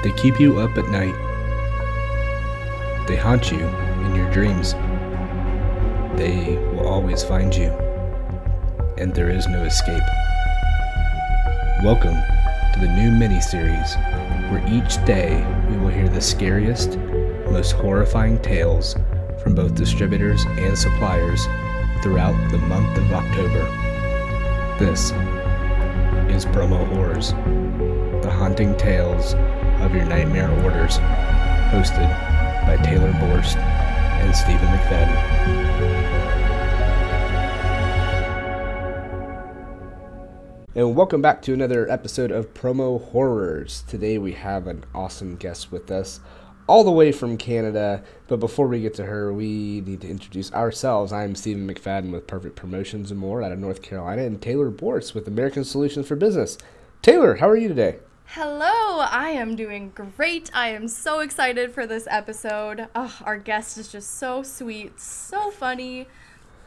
They keep you up at night. They haunt you in your dreams. They will always find you, and there is no escape. Welcome to the new mini series where each day we will hear the scariest, most horrifying tales from both distributors and suppliers throughout the month of October. This is Promo Horrors, haunting tales of your nightmare orders, hosted by Taylor Borst and Stephen McFadden. And welcome back to another episode of Promo Horrors. Today we have an awesome guest with us, all the way from Canada. But before we get to her, we need to introduce ourselves. I'm Stephen McFadden with Perfect Promotions and More out of North Carolina, and Taylor Borst with American Solutions for Business. Taylor, how are you today? Hello, I am doing great. I am so excited for this episode. Oh, our guest is just so sweet, so funny.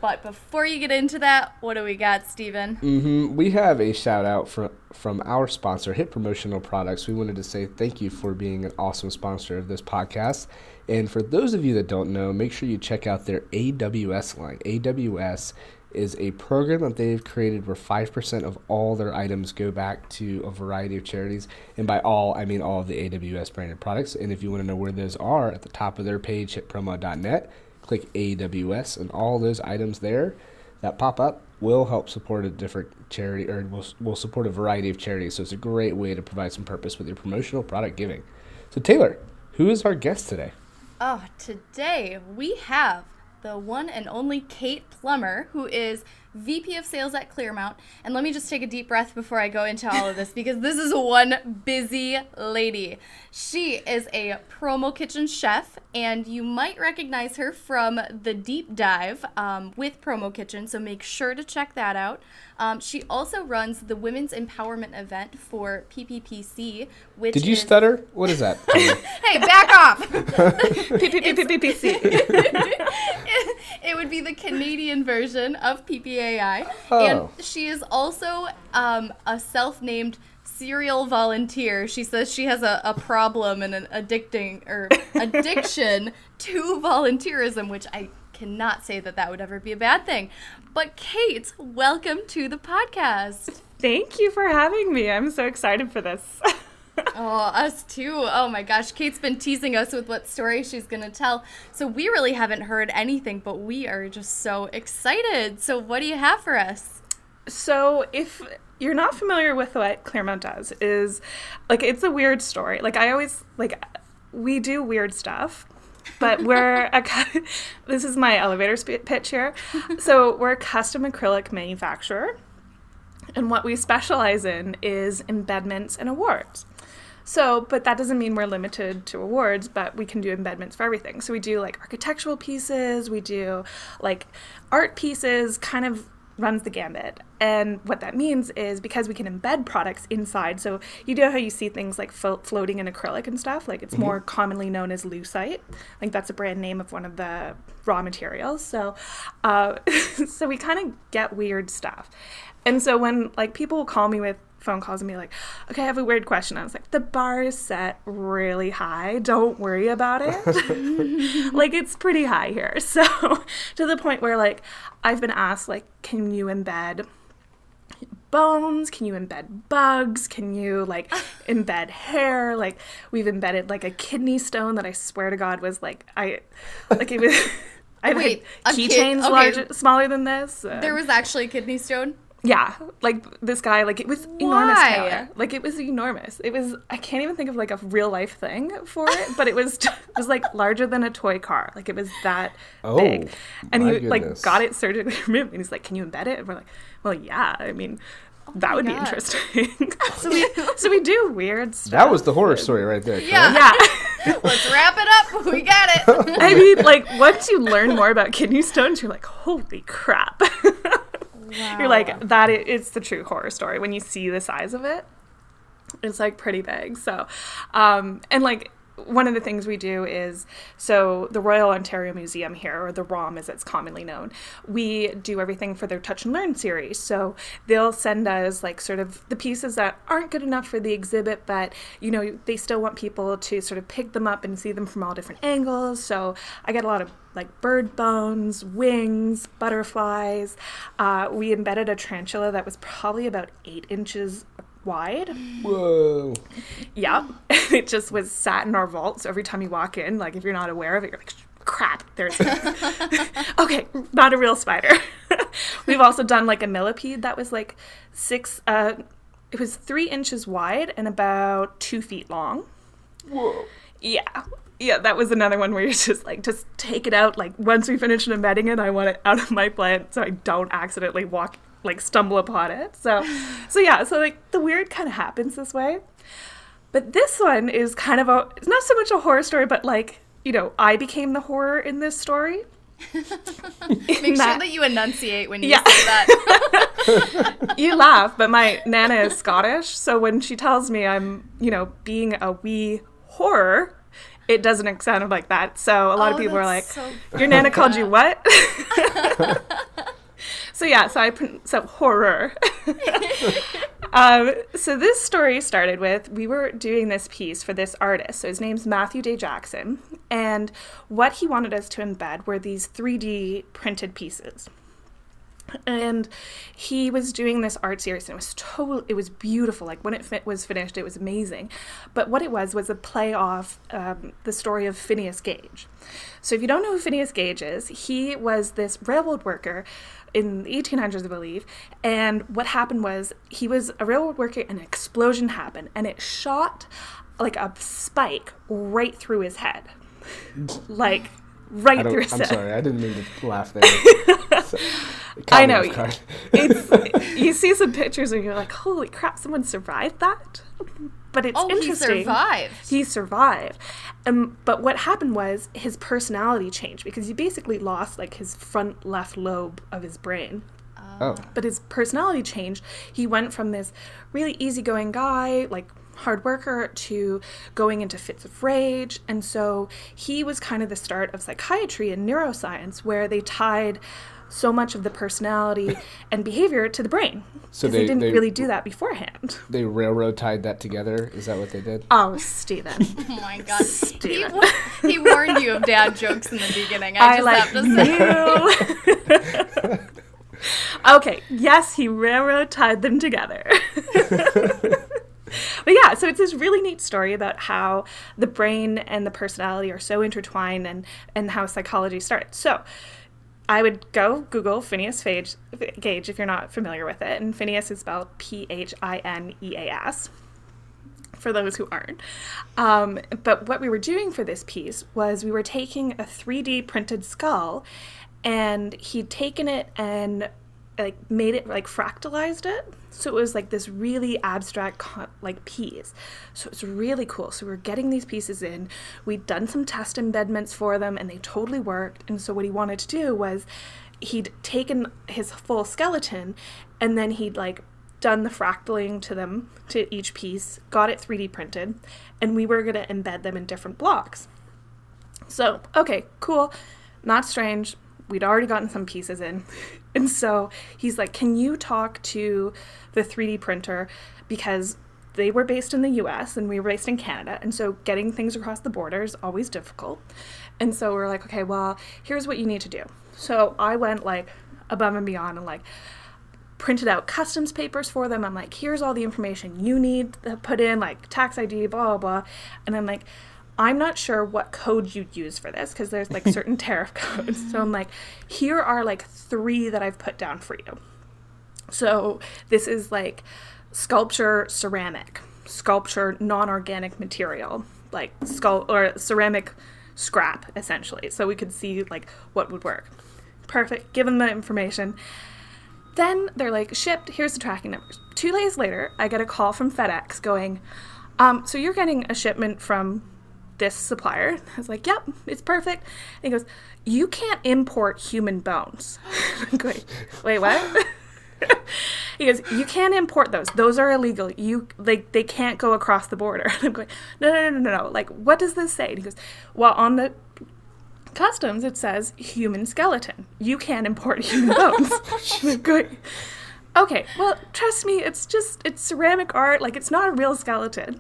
But before you get into that, what do we got, Stephen? hmm We have a shout out from from our sponsor, Hit Promotional Products. We wanted to say thank you for being an awesome sponsor of this podcast. And for those of you that don't know, make sure you check out their AWS line. AWS is a program that they've created where 5% of all their items go back to a variety of charities. And by all, I mean all of the AWS branded products. And if you want to know where those are, at the top of their page, hitpromo.net, click AWS, and all those items there that pop up will help support a different charity or will, will support a variety of charities. So it's a great way to provide some purpose with your promotional product giving. So, Taylor, who is our guest today? Oh, today we have the one and only Kate Plummer, who is VP of Sales at Clearmount. And let me just take a deep breath before I go into all of this because this is one busy lady. She is a promo kitchen chef, and you might recognize her from the deep dive um, with Promo Kitchen, so make sure to check that out. Um, she also runs the Women's Empowerment event for PPPC, which Did you is- stutter? What is that? Hey, back off! PPPPPC. it would be the Canadian version of PPAI. Oh. And she is also um, a self named serial volunteer. She says she has a, a problem and an addicting or addiction to volunteerism, which I cannot say that that would ever be a bad thing. But Kate, welcome to the podcast. Thank you for having me. I'm so excited for this. Oh, us too. Oh my gosh. Kate's been teasing us with what story she's going to tell. So we really haven't heard anything, but we are just so excited. So what do you have for us? so, if you're not familiar with what Clearmount does, is like it's a weird story. Like I always like we do weird stuff. But we're a this is my elevator sp- pitch here. So we're a custom acrylic manufacturer, and what we specialize in is embedments and awards. So, but that doesn't mean we're limited to awards, but we can do embedments for everything. So we do like architectural pieces, we do like art pieces, kind of runs the gambit. And what that means is because we can embed products inside. So you know how you see things like flo- floating in acrylic and stuff, like it's more commonly known as lucite. Like that's a brand name of one of the raw materials. So, uh, so we kind of get weird stuff. And so when like people will call me with phone calls and be like, okay, I have a weird question. I was like, the bar is set really high. Don't worry about it. like, it's pretty high here. So, to the point where, like, I've been asked, like, can you embed bones? Can you embed bugs? Can you, like, embed hair? Like, we've embedded, like, a kidney stone that I swear to God was, like, I, like, it was. I've Wait, keychains okay. larger, smaller than this. There was actually a kidney stone. Yeah, like this guy, like it was enormous. Why? Taylor. Like it was enormous. It was. I can't even think of like a real life thing for it, but it was it was like larger than a toy car. Like it was that Oh, big, and my he like got it surgically removed, and he's like, "Can you embed it?" And we're like, "Well, yeah. I mean, that oh would be Oh interesting." so we so we do weird stuff. that was the horror story right there. correct? Yeah. Yeah. Let's wrap it up. We got it. I mean, like once you learn more about kidney stones, you're like, "Holy crap." You're like that. i- It's the true horror story when you see the size of it. It's like pretty big. So, um, and like one of the things we do is so the Royal Ontario Museum here, or the ROM as it's commonly known, we do everything for their Touch and Learn series. So they'll send us like sort of the pieces that aren't good enough for the exhibit, but you know they still want people to sort of pick them up and see them from all different angles. So I get a lot of like bird bones, wings, butterflies. Uh, we embedded a tarantula that was probably about eight inches wide. Whoa. Yeah. it just was sat in our vault. So every time you walk in, like if you're not aware of it, you're like, crap, there's okay, not a real spider. We've also done like a millipede that was like six, uh, it was three inches wide and about two feet long. Whoa. Yeah. Yeah, that was another one where you're just like, just take it out. Like, once we finish embedding it, I want it out of my plant so I don't accidentally walk, like, stumble upon it. So, so yeah, so like the weird kind of happens this way. But this one is kind of a, it's not so much a horror story, but like, you know, I became the horror in this story. Make sure that you enunciate when you Yeah. say that. you laugh, but my nana is Scottish, so when she tells me I'm, you know, being a wee horror, it doesn't sound like that. So a lot of Oh, people are like, so "Your nana called you what?" so yeah, so I pron- so horror. um, so this story started with we were doing this piece for this artist. So his name's Matthew Day Jackson, and what he wanted us to embed were these 3D printed pieces. And he was doing this art series and it was total it was beautiful. Like when it fit, was finished it was amazing. But what it was was a play off um, the story of phineas gage. So if you don't know who phineas gage is he was this railroad worker in the 1800s i believe and what happened was he was a railroad worker and an explosion happened and it shot like a spike right through his head like right through his I'm head sorry, I didn't mean to laugh there. So, I know. it's you see some pictures and you're like, holy crap, someone survived that. But it's Oh, he survived. He survived. Um, but what happened was his personality changed because he basically lost like his front left lobe of his brain. Oh, But his personality changed. He went from this really easygoing guy, like hard worker, to going into fits of rage. And so he was kind of the start of psychiatry and neuroscience, where they tied so much of the personality and behavior to the brain. So Because they- they, didn't they- really do that beforehand. they railroad tied that together. Is that what they did? Oh, Stephen. Oh my god. He, Stephen. wa- he warned you of dad jokes in the beginning. I, I just like have to say. knew. okay, yes, he railroad tied them together. but yeah, so it's this really neat story about how the brain and the personality are so intertwined and, and how psychology starts. So I would go Google Phineas Gage, Gage if you're not familiar with it. And Phineas is spelled P H I N E A S for those who aren't. Um, but what we were doing for this piece was we were taking a 3D printed skull and he'd taken it and like made it like fractalized it. So it was like this really abstract like piece. So it's really cool. So we are getting these pieces in. We'd done some test embedments for them and they totally worked. And so what he wanted to do was he'd taken his full skeleton and then he'd like done the fractaling to them to each piece, got it 3D printed, and we were going to embed them in different blocks. So, okay, cool, not strange. We'd already gotten some pieces in. And so he's like, Can you talk to the 3D printer? Because they were based in the US and we were based in Canada. And so getting things across the border is always difficult. And so we're like, Okay, well, here's what you need to do. So I went like above and beyond and like, printed out customs papers for them. I'm like, here's all the information you need to put in, like tax ID, blah, blah, blah. And I'm like, I'm not sure what code you'd use for this because there's like certain tariff codes. So I'm like, here are like three that I've put down for you. So this is like sculpture ceramic, sculpture non organic material, like sculpt or ceramic scrap essentially. So we could see like what would work. Perfect. Give them the information. Then they're like, shipped, here's the tracking numbers. Two days later, I get a call from FedEx going, um, so you're getting a shipment from this supplier. I was like, yep, it's perfect. And he goes, you can't import human bones. I'm going, wait, what? he goes, you can't import those. Those are illegal. You like they can't go across the border. And I'm going, no, no, no, no, no. Like, what does this say? And he goes, well, on the customs it says human skeleton. You can't import human bones. Oh, I'm going, okay, well, trust me, it's just it's ceramic art. Like, it's not a real skeleton.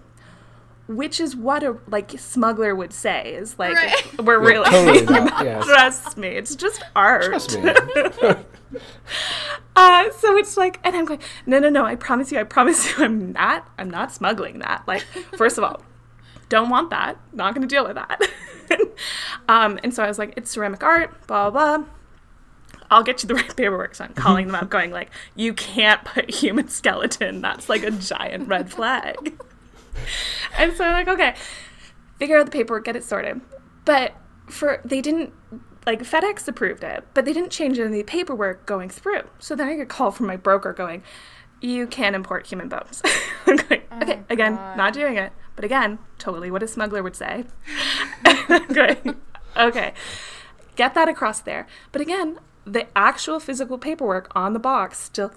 Which is what a like smuggler would say is like Right. we're Yeah, really totally not, yes. trust me, it's just art. Trust me. Uh, so it's like, and I'm going, no, no, no. I promise you, I promise you, I'm not, I'm not smuggling that. Like, first of all, don't want that. Not going to deal with that. um, and so I was like, it's ceramic art, blah blah. blah. I'll get you the right paperwork. So I'm calling them up, going like, you can't put human skeleton. That's like a giant red flag. and so I'm like, okay, figure out the paperwork, get it sorted. But for they didn't like FedEx approved it, but they didn't change any of the paperwork going through. So then I get a call from my broker going, "You can't import human bones." I'm going, oh okay, again, God. not doing it, but again, totally what a smuggler would say. Going, okay, get that across there. But again, the actual physical paperwork on the box still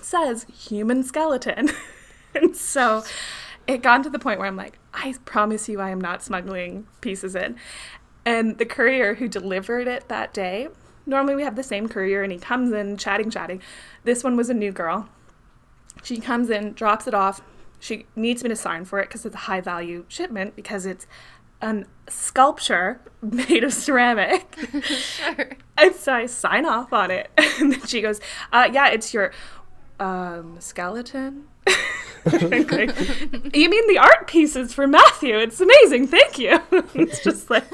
says human skeleton. and so it got to the point where I'm like, I promise you, I am not smuggling pieces in. And the courier who delivered it that day, normally we have the same courier and he comes in chatting, chatting. This one was a new girl. She comes in, drops it off. She needs me to sign for it because it's a high value shipment because it's a sculpture made of ceramic. Sure. And so I sign off on it. And then she goes, uh, Yeah, it's your um, skeleton. I'm you mean the art pieces for Matthew? It's amazing. Thank you. it's just like,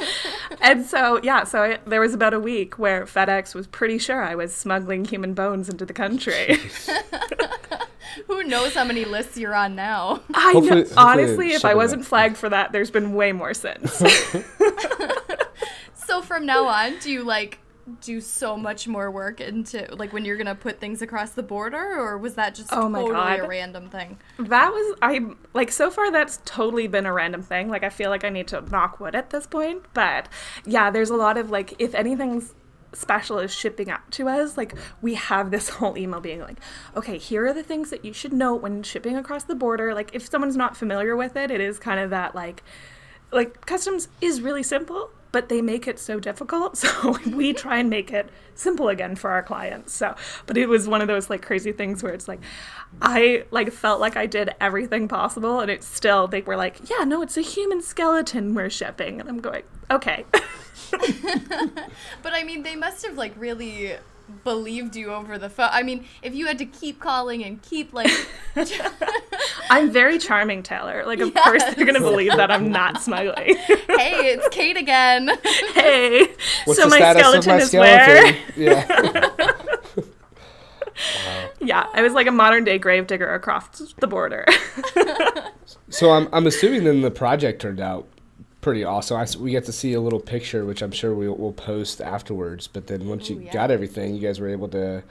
and so, yeah, so I, there was about a week where FedEx was pretty sure I was smuggling human bones into the country. Who knows how many lists you're on now? I Hopefully- know. hopefully Honestly, if I wasn't up. flagged for that, there's been way more since. So from now on, do you like do so much more work into like when you're gonna put things across the border, or was that just Oh my totally a random thing? That was I like so far that's totally been a random thing. Like I feel like I need to knock wood at this point, but yeah, there's a lot of like if anything's special is shipping out to us, like we have this whole email being like, okay, here are the things that you should note when shipping across the border. Like if someone's not familiar with it, it is kind of that like like customs is really simple but they make it so difficult so we try and make it simple again for our clients. So but it was one of those like crazy things where it's like i like felt like i did everything possible and it's still they were like yeah no it's a human skeleton we're shipping and i'm going okay. But I mean, they must have like really believed you over the phone. I mean, if you had to keep calling and keep like i'm very charming taylor like of course they're gonna believe that i'm not smuggling hey, it's Kate again. hey What's so the my status skeleton of my is where skeleton? Yeah. yeah i was like a modern day gravedigger across the border So I'm I'm assuming then the project turned out pretty awesome. I we get to see a little picture, which I'm sure we'll, we'll post afterwards. But then once you Ooh, yeah. got everything, you guys were able to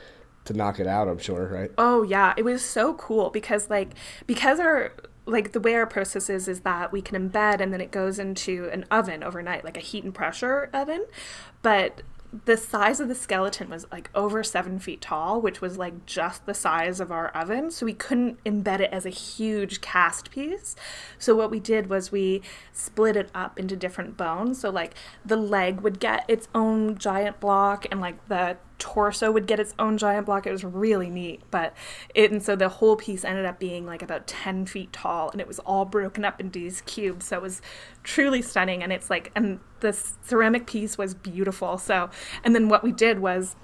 to knock it out. I'm sure, right? Oh yeah, it was so cool because like because our like the way our process is is that we can embed and then it goes into an oven overnight, like a heat and pressure oven. But the size of the skeleton was like over seven feet tall, which was like just the size of our oven. So we couldn't embed it as a huge cast piece. So what we did was we split it up into different bones. So like the leg would get its own giant block and like the torso would get its own giant block. It was really neat. But it and so the whole piece ended up being like about 10 feet tall and it was all broken up into these cubes. So it was truly stunning. And it's like and the ceramic piece was beautiful. So and then what we did was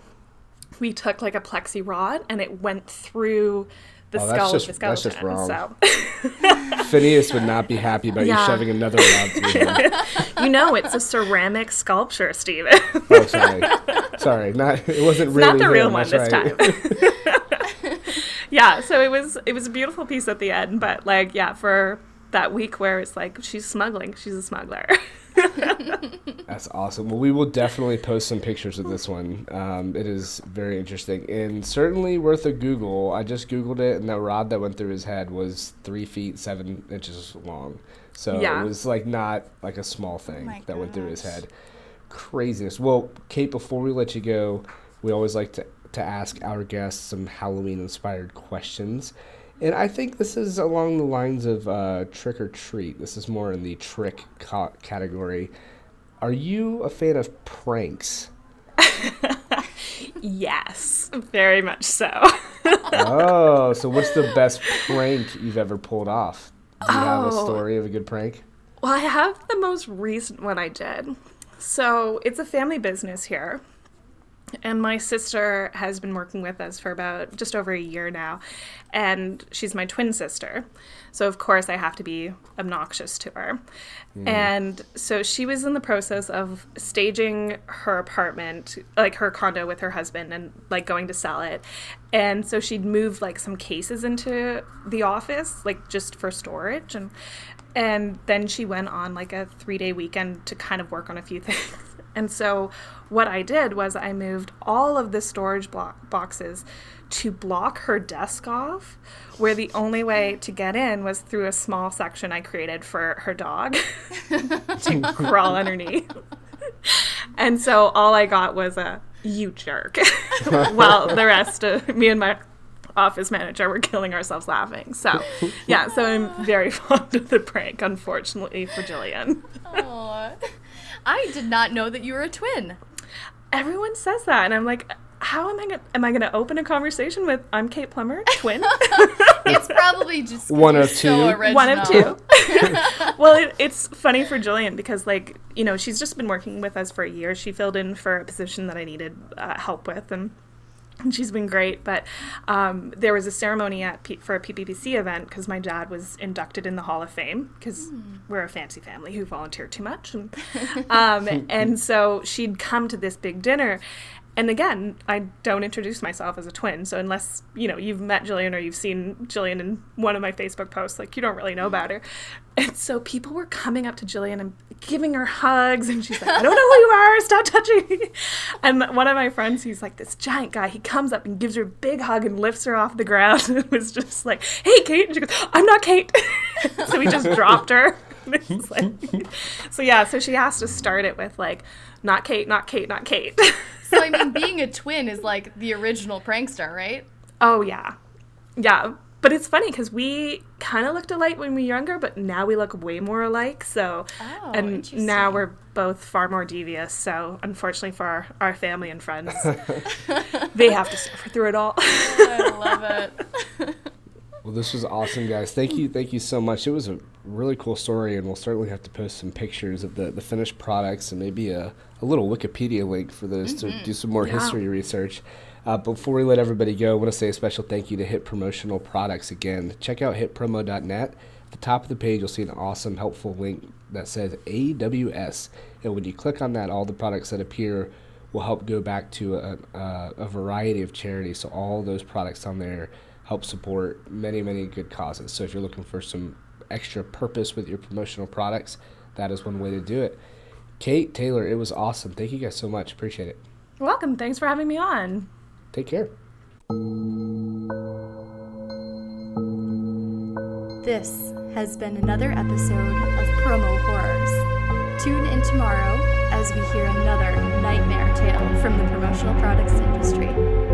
we took like a plexi rod and it went through Oh, the Oh, that's skull just- of the that's just wrong. So Phineas would not be happy about Yeah. you shoving another rod through him. you know it's a ceramic sculpture, Stephen. Oh, sorry, sorry, not it wasn't really not the real him, one this right. time. yeah, so it was it was a beautiful piece at the end, but like yeah, for that week where it's like she's smuggling, she's a smuggler. That's awesome. Well, we will definitely post some pictures of this one. Um, it is very interesting and certainly worth a Google. I just Googled it, and the rod that went through his head was three feet seven inches long. So Yeah. it was like not like a small thing my that went through his head. Craziness. Well, Kate, before we let you go, we always like to to ask our guests some Halloween inspired questions. And I think this is along the lines of uh, trick or treat. This is more in the trick ca- category. Are you a fan of pranks? yes, very much so. oh, so what's the best prank you've ever pulled off? Do you have a Oh. story of a good prank? Well, I have the most recent one I did. So it's a family business here. And my sister has been working with us for about just over a year now. And she's my twin sister. So, of course, I have to be obnoxious to her. Mm. And so she was in the process of staging her apartment, like her condo with her husband, and like going to sell it. And so she'd moved like some cases into the office, like just for storage. And and then she went on like a three day weekend to kind of work on a few things. And so what I did was I moved all of the storage block boxes to block her desk off, where the only way to get in was through a small section I created for her dog to crawl underneath. And so all I got was a you jerk. while the rest of me and my office manager were killing ourselves laughing. So, yeah, so I'm very fond of the prank, unfortunately for Jillian. Aw. I did not know that you were a twin. Everyone says that, and I'm like, how am I gonna am I gonna open a conversation with I'm Kate Plummer, twin? It's probably just One you're of so two. One of two. well, it, it's funny for Jillian because, like, you know, she's just been working with us for a year. She filled in for a position that I needed uh, help with, and, and she's been great. But um, there was a ceremony at P- for a PPPC event because my dad was inducted in the Hall of Fame because we're a fancy family who volunteer too much, and, um, and so she'd come to this big dinner. And again, I don't introduce myself as a twin. So unless, you know, you've met Jillian or you've seen Jillian in one of my Facebook posts, like you don't really know about her. And so people were coming up to Jillian and giving her hugs and she's like, I don't know who you are, stop touching me. And one of my friends, he's like this giant guy, he comes up and gives her a big hug and lifts her off the ground and was just like, Hey Kate, and she goes, I'm not Kate. so he just dropped her. Like- so yeah, so she has to start it with like, not Kate, not Kate, not Kate. So I mean, being a twin is like the original prankster, right? Oh yeah, yeah. But it's funny because we kind of looked alike when we were younger, but now we look way more alike. So, Oh, and now we're both far more devious. So, unfortunately for our, our family and friends, they have to suffer through it all. I love it. Well, this was awesome, guys. Thank you, thank you so much. It was a really cool story, and we'll certainly have to post some pictures of the, the finished products and maybe a, a little Wikipedia link for those to do some more Yeah. history research. Uh, before we let everybody go, I want to say a special thank you to Hit Promotional Products again. Check out hitpromo.net. At the top of the page, you'll see an awesome, helpful link that says AWS. And when you click on that, all the products that appear will help go back to a, a, a variety of charities. So all those products on there help support many, many good causes. So if you're looking for some extra purpose with your promotional products, that is one way to do it. Kate, Taylor, it was awesome. Thank you guys so much. Appreciate it. Welcome. Thanks for having me on. Take care. This has been another episode of Promo Horrors. Tune in tomorrow as we hear another nightmare tale from the promotional products industry.